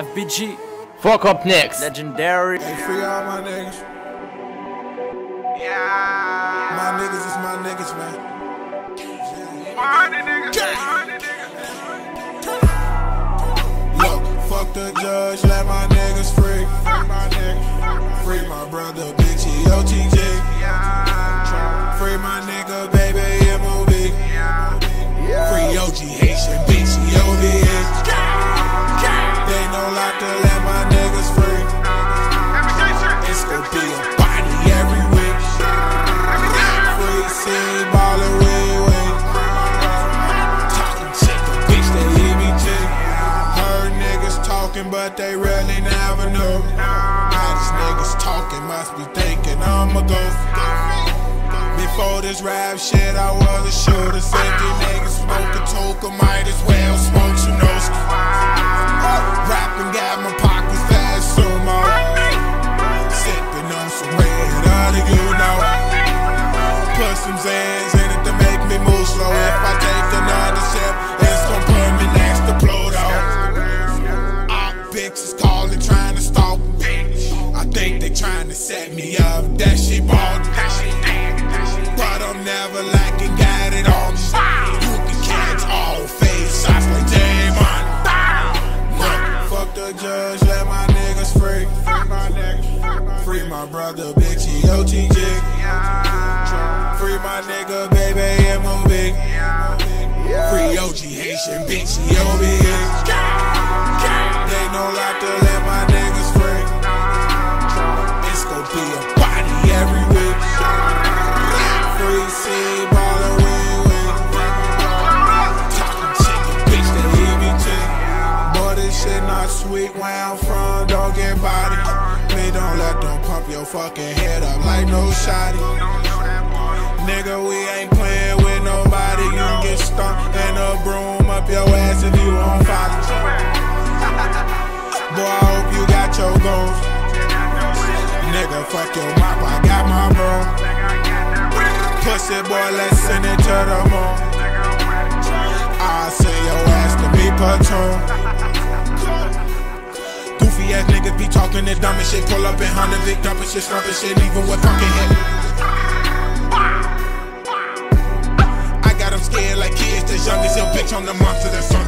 FBG, Fuck up next. legendary. Hey, free all my niggas. Yeah. My niggas is my niggas, man. Look, fuck the judge, let my niggas free. Free my niggas. Free my brother, bitchy OTG. Free my nigga, baby MOB. Free OG my niggas free. It's gonna be a body every week. Free scene ballin' way, way. Talking shit, the bitch they hear me chick. Heard niggas talking, but they really never knew. Now these niggas talking, must be thinking I'm a ghost. Before this rap shit, I was a shooter. Said these niggas smoking toke, might as well smoke some nose. Rapping got my some Zans in it to make me move slow. If I take another sip, it's gonna put me next to Pluto. Our bitches calling, trying to stalk me. I think they trying to set me up. That shit balled. But I'm never lacking, got it on. You can catch all face shots like. Look, fuck the judge, let my niggas free. Free my brother, bitchy OTG. Free my nigga, baby MOB. Free OG Haitian, bitchy OBS. They no like to let my niggas free. It's gon' be a body every week. Free C, ballin' win win. Chicken, bitch, me chick. Boy, this shit not sweet where I'm from, don't get body. Me don't let them pump your fucking head up like no shotty. Nigga, we ain't playing with nobody. You get stunk and a broom up your ass if you on fire. Boy, I hope you got your goals. Nigga, fuck your mop, I got my broom. Pussy boy, let's send it to the moon. I'll send your ass to be platoon. Goofy ass niggas be talking that dumb shit. Pull up in Honda Vic, dumping shit, slumping shit, even with fucking hit. On the monster that's.